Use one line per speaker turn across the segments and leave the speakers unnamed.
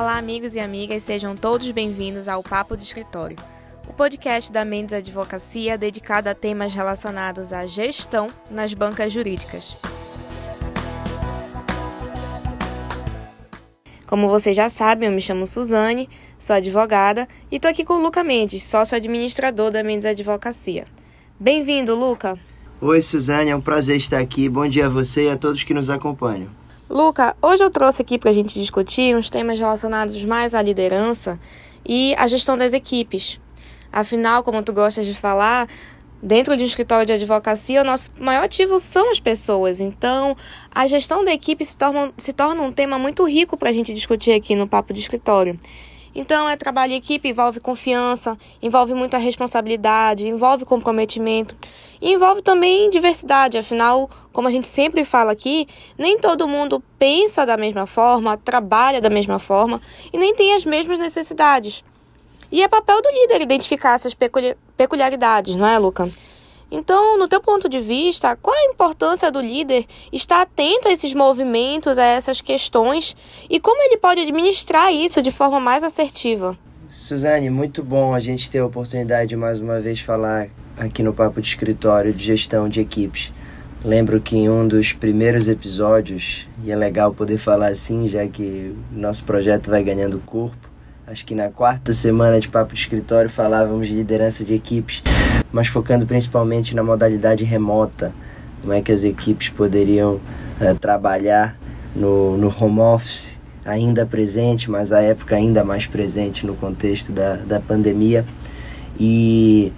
Olá, amigos e amigas, sejam todos bem-vindos ao Papo do Escritório, o podcast da Mendes Advocacia dedicado a temas relacionados à gestão nas bancas jurídicas. Como vocês já sabem, eu me chamo Suzane, sou advogada e estou aqui com o Luca Mendes, sócio administrador da Mendes Advocacia. Bem-vindo, Luca!
Oi, Suzane, é um prazer estar aqui. Bom dia a você e a todos que nos acompanham.
Luca, hoje eu trouxe aqui para a gente discutir uns temas relacionados mais à liderança e à gestão das equipes. Afinal, como tu gostas de falar, dentro de um escritório de advocacia, o nosso maior ativo são as pessoas. Então, a gestão da equipe se torna, se torna um tema muito rico para a gente discutir aqui no Papo de Escritório. Então, é trabalho em equipe, envolve confiança, envolve muita responsabilidade, envolve comprometimento e envolve também diversidade. Afinal, como a gente sempre fala aqui, nem todo mundo pensa da mesma forma, trabalha da mesma forma e nem tem as mesmas necessidades. E é papel do líder identificar essas peculiaridades, não é, Luca? Então, no teu ponto de vista, qual a importância do líder estar atento a esses movimentos, a essas questões e como ele pode administrar isso de forma mais assertiva?
Suzane, muito bom a gente ter a oportunidade de mais uma vez falar aqui no Papo de Escritório de Gestão de Equipes. Lembro que em um dos primeiros episódios, e é legal poder falar assim, já que nosso projeto vai ganhando corpo, Acho que na quarta semana de Papo Escritório falávamos de liderança de equipes, mas focando principalmente na modalidade remota, como é que as equipes poderiam uh, trabalhar no, no home office, ainda presente, mas a época ainda mais presente no contexto da, da pandemia. E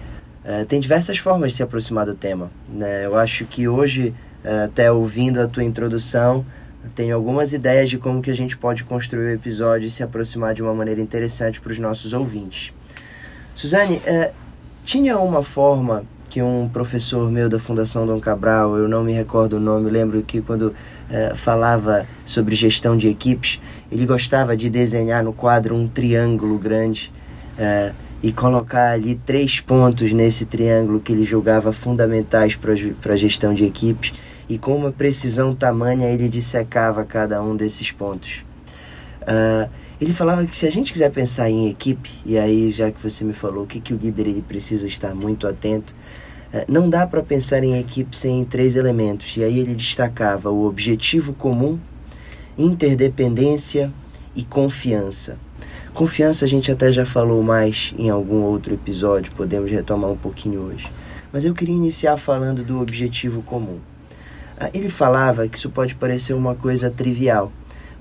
uh, tem diversas formas de se aproximar do tema. Né? Eu acho que hoje, uh, até ouvindo a tua introdução, tenho algumas ideias de como que a gente pode construir o episódio e se aproximar de uma maneira interessante para os nossos ouvintes. Suzane, é, tinha uma forma que um professor meu da Fundação Dom Cabral, eu não me recordo o nome, lembro que quando é, falava sobre gestão de equipes, ele gostava de desenhar no quadro um triângulo grande é, e colocar ali três pontos nesse triângulo que ele julgava fundamentais para a gestão de equipes e com uma precisão tamanha ele dissecava cada um desses pontos. Uh, ele falava que se a gente quiser pensar em equipe, e aí já que você me falou o que, que o líder ele precisa estar muito atento, uh, não dá para pensar em equipe sem três elementos. E aí ele destacava o objetivo comum, interdependência e confiança. Confiança a gente até já falou mais em algum outro episódio, podemos retomar um pouquinho hoje. Mas eu queria iniciar falando do objetivo comum. Ah, ele falava que isso pode parecer uma coisa trivial,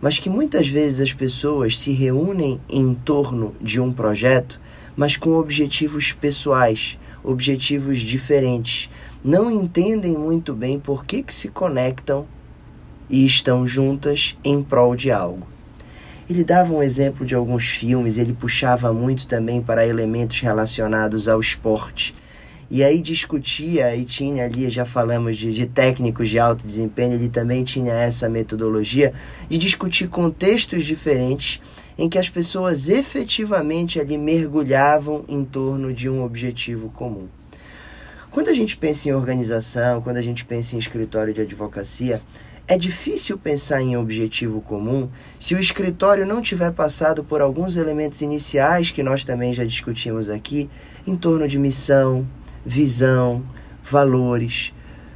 mas que muitas vezes as pessoas se reúnem em torno de um projeto, mas com objetivos pessoais, objetivos diferentes. Não entendem muito bem por que, que se conectam e estão juntas em prol de algo. Ele dava um exemplo de alguns filmes, ele puxava muito também para elementos relacionados ao esporte e aí discutia e tinha ali, já falamos de, de técnicos de alto desempenho, ele também tinha essa metodologia de discutir contextos diferentes em que as pessoas efetivamente ali mergulhavam em torno de um objetivo comum. Quando a gente pensa em organização, quando a gente pensa em escritório de advocacia, é difícil pensar em objetivo comum se o escritório não tiver passado por alguns elementos iniciais que nós também já discutimos aqui, em torno de missão, visão, valores,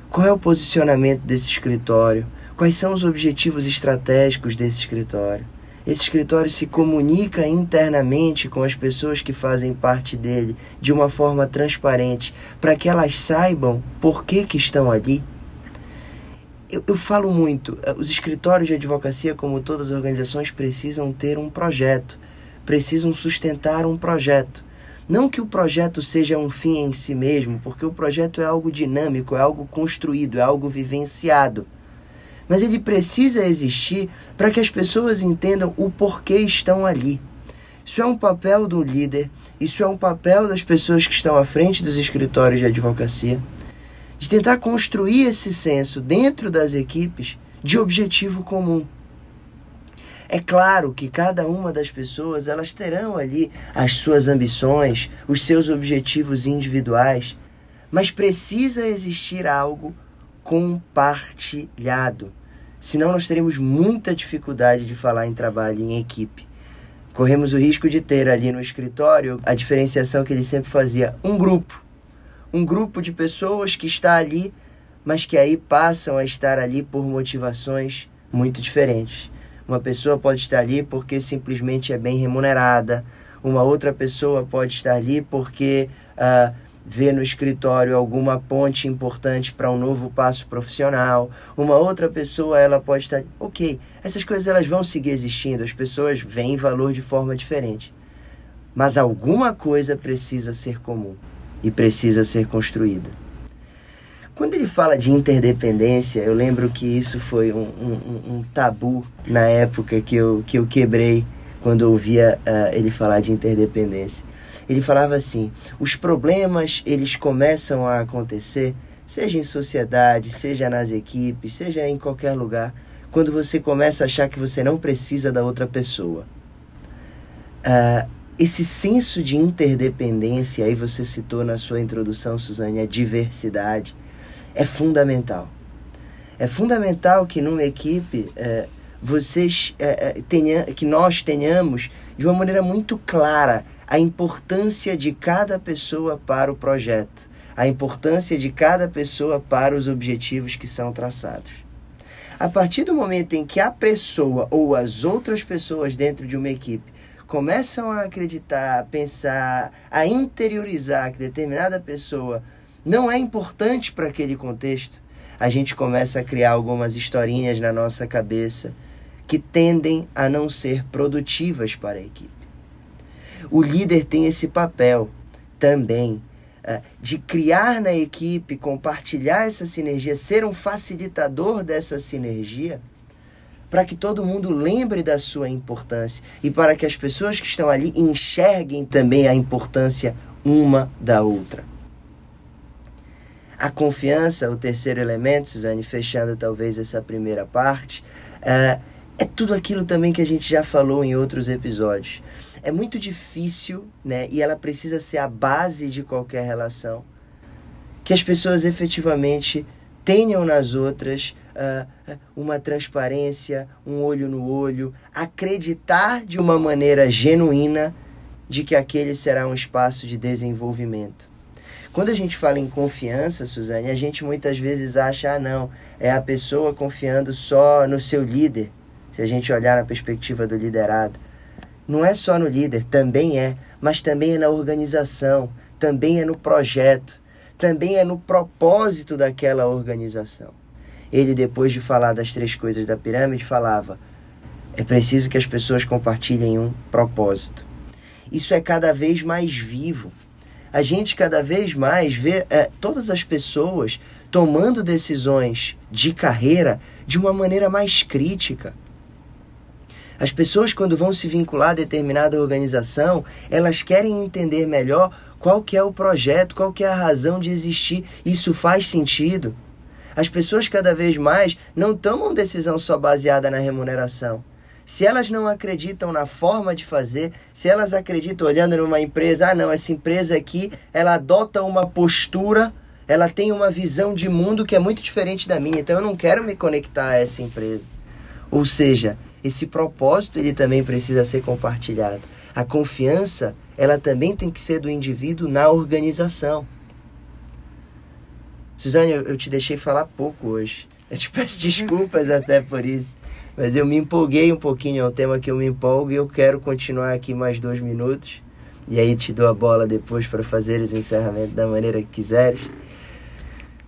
qual é o posicionamento desse escritório, quais são os objetivos estratégicos desse escritório. Esse escritório se comunica internamente com as pessoas que fazem parte dele de uma forma transparente, para que elas saibam por que, que estão ali. Eu, eu falo muito, eh, os escritórios de advocacia, como todas as organizações, precisam ter um projeto, precisam sustentar um projeto. Não que o projeto seja um fim em si mesmo, porque o projeto é algo dinâmico, é algo construído, é algo vivenciado. Mas ele precisa existir para que as pessoas entendam o porquê estão ali. Isso é um papel do líder, isso é um papel das pessoas que estão à frente dos escritórios de advocacia, de tentar construir esse senso dentro das equipes de objetivo comum. É claro que cada uma das pessoas elas terão ali as suas ambições, os seus objetivos individuais, mas precisa existir algo compartilhado. Senão nós teremos muita dificuldade de falar em trabalho em equipe. corremos o risco de ter ali no escritório a diferenciação que ele sempre fazia: um grupo. Um grupo de pessoas que está ali, mas que aí passam a estar ali por motivações muito diferentes. Uma pessoa pode estar ali porque simplesmente é bem remunerada, uma outra pessoa pode estar ali porque uh, vê no escritório alguma ponte importante para um novo passo profissional. Uma outra pessoa ela pode estar, ok, essas coisas elas vão seguir existindo. As pessoas veem valor de forma diferente, mas alguma coisa precisa ser comum e precisa ser construída. Quando ele fala de interdependência, eu lembro que isso foi um, um, um tabu na época que eu, que eu quebrei quando ouvia uh, ele falar de interdependência. Ele falava assim: os problemas eles começam a acontecer, seja em sociedade, seja nas equipes, seja em qualquer lugar, quando você começa a achar que você não precisa da outra pessoa. Uh, esse senso de interdependência, aí você citou na sua introdução, Suzane, a diversidade é fundamental. É fundamental que numa equipe é, vocês é, tenha, que nós tenhamos de uma maneira muito clara a importância de cada pessoa para o projeto, a importância de cada pessoa para os objetivos que são traçados. A partir do momento em que a pessoa ou as outras pessoas dentro de uma equipe começam a acreditar, a pensar, a interiorizar que determinada pessoa não é importante para aquele contexto, a gente começa a criar algumas historinhas na nossa cabeça que tendem a não ser produtivas para a equipe. O líder tem esse papel também uh, de criar na equipe, compartilhar essa sinergia, ser um facilitador dessa sinergia, para que todo mundo lembre da sua importância e para que as pessoas que estão ali enxerguem também a importância uma da outra. A confiança, o terceiro elemento, Suzane, fechando talvez essa primeira parte, é, é tudo aquilo também que a gente já falou em outros episódios. É muito difícil, né? E ela precisa ser a base de qualquer relação. Que as pessoas efetivamente tenham nas outras uh, uma transparência, um olho no olho, acreditar de uma maneira genuína de que aquele será um espaço de desenvolvimento. Quando a gente fala em confiança, Suzane, a gente muitas vezes acha, ah, não, é a pessoa confiando só no seu líder, se a gente olhar na perspectiva do liderado. Não é só no líder, também é, mas também é na organização, também é no projeto, também é no propósito daquela organização. Ele, depois de falar das três coisas da pirâmide, falava: é preciso que as pessoas compartilhem um propósito. Isso é cada vez mais vivo a gente cada vez mais vê é, todas as pessoas tomando decisões de carreira de uma maneira mais crítica. As pessoas, quando vão se vincular a determinada organização, elas querem entender melhor qual que é o projeto, qual que é a razão de existir. Isso faz sentido. As pessoas cada vez mais não tomam decisão só baseada na remuneração. Se elas não acreditam na forma de fazer, se elas acreditam olhando numa empresa, ah não, essa empresa aqui, ela adota uma postura, ela tem uma visão de mundo que é muito diferente da minha, então eu não quero me conectar a essa empresa. Ou seja, esse propósito ele também precisa ser compartilhado. A confiança, ela também tem que ser do indivíduo na organização. Suzane, eu, te deixei falar pouco hoje. Eu te peço desculpas até por isso. Mas eu me empolguei um pouquinho, é um tema que eu me empolgo e eu quero continuar aqui mais dois minutos. E aí te dou a bola depois para fazer os encerramentos da maneira que quiseres.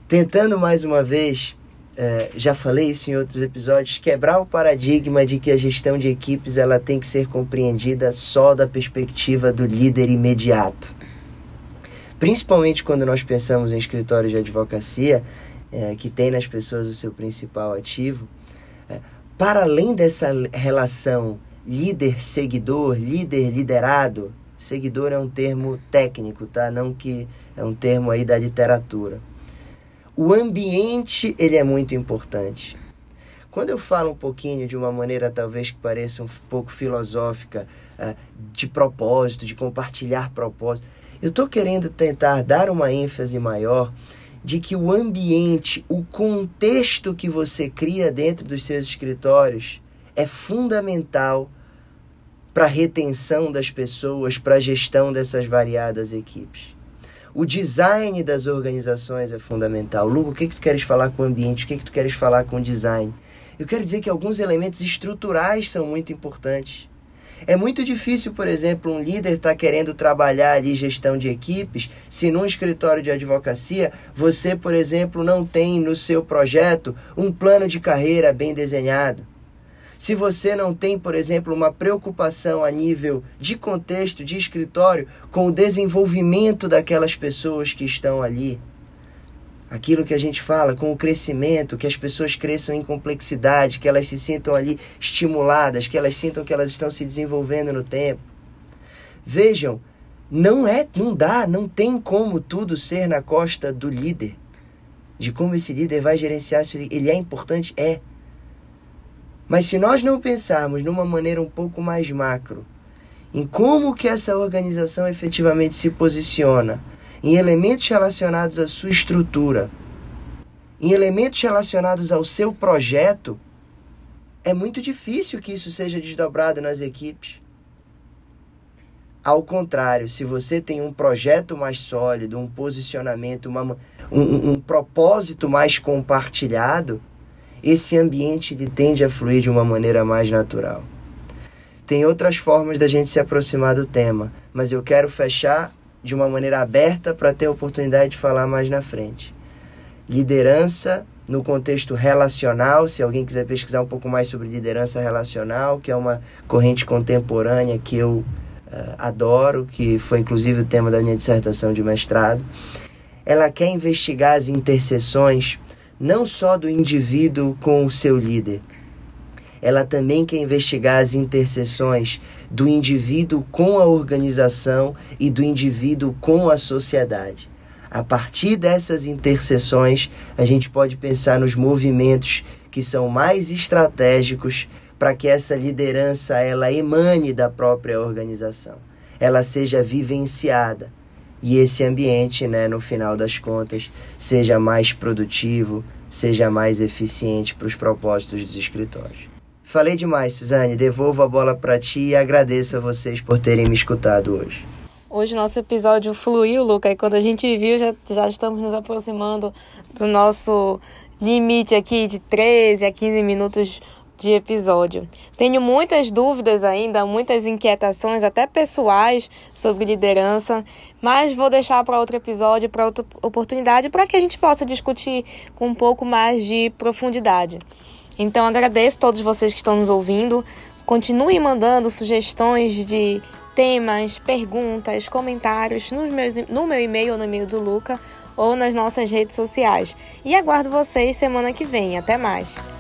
Tentando mais uma vez, é, já falei isso em outros episódios, quebrar o paradigma de que a gestão de equipes ela tem que ser compreendida só da perspectiva do líder imediato. Principalmente quando nós pensamos em escritórios de advocacia, é, que tem nas pessoas o seu principal ativo, é, para além dessa relação líder-seguidor, líder-liderado, seguidor é um termo técnico, tá? Não que é um termo aí da literatura. O ambiente, ele é muito importante. Quando eu falo um pouquinho de uma maneira talvez que pareça um pouco filosófica, uh, de propósito, de compartilhar propósito, eu estou querendo tentar dar uma ênfase maior de que o ambiente, o contexto que você cria dentro dos seus escritórios é fundamental para a retenção das pessoas, para a gestão dessas variadas equipes. O design das organizações é fundamental. Lugo, o que, que tu queres falar com o ambiente? O que, que tu queres falar com o design? Eu quero dizer que alguns elementos estruturais são muito importantes. É muito difícil, por exemplo, um líder estar tá querendo trabalhar ali gestão de equipes, se num escritório de advocacia você, por exemplo, não tem no seu projeto um plano de carreira bem desenhado. Se você não tem, por exemplo, uma preocupação a nível de contexto de escritório com o desenvolvimento daquelas pessoas que estão ali aquilo que a gente fala com o crescimento, que as pessoas cresçam em complexidade, que elas se sintam ali estimuladas, que elas sintam que elas estão se desenvolvendo no tempo. Vejam, não é, não dá, não tem como tudo ser na costa do líder. De como esse líder vai gerenciar isso, ele é importante, é. Mas se nós não pensarmos numa maneira um pouco mais macro, em como que essa organização efetivamente se posiciona, em elementos relacionados à sua estrutura, em elementos relacionados ao seu projeto, é muito difícil que isso seja desdobrado nas equipes. Ao contrário, se você tem um projeto mais sólido, um posicionamento, uma, um, um propósito mais compartilhado, esse ambiente ele tende a fluir de uma maneira mais natural. Tem outras formas da gente se aproximar do tema, mas eu quero fechar de uma maneira aberta para ter a oportunidade de falar mais na frente. Liderança no contexto relacional, se alguém quiser pesquisar um pouco mais sobre liderança relacional, que é uma corrente contemporânea que eu uh, adoro, que foi inclusive o tema da minha dissertação de mestrado. Ela quer investigar as interseções não só do indivíduo com o seu líder, ela também quer investigar as interseções do indivíduo com a organização e do indivíduo com a sociedade. A partir dessas interseções, a gente pode pensar nos movimentos que são mais estratégicos para que essa liderança ela emane da própria organização, ela seja vivenciada e esse ambiente, né, no final das contas, seja mais produtivo, seja mais eficiente para os propósitos dos escritórios. Falei demais, Suzane. Devolvo a bola para ti e agradeço a vocês por terem me escutado hoje.
Hoje nosso episódio fluiu, Luca, e quando a gente viu, já, já estamos nos aproximando do nosso limite aqui de 13 a 15 minutos de episódio. Tenho muitas dúvidas ainda, muitas inquietações, até pessoais, sobre liderança, mas vou deixar para outro episódio, para outra oportunidade, para que a gente possa discutir com um pouco mais de profundidade. Então agradeço a todos vocês que estão nos ouvindo. Continuem mandando sugestões de temas, perguntas, comentários no meu, no meu e-mail ou no e-mail do Luca ou nas nossas redes sociais. E aguardo vocês semana que vem. Até mais!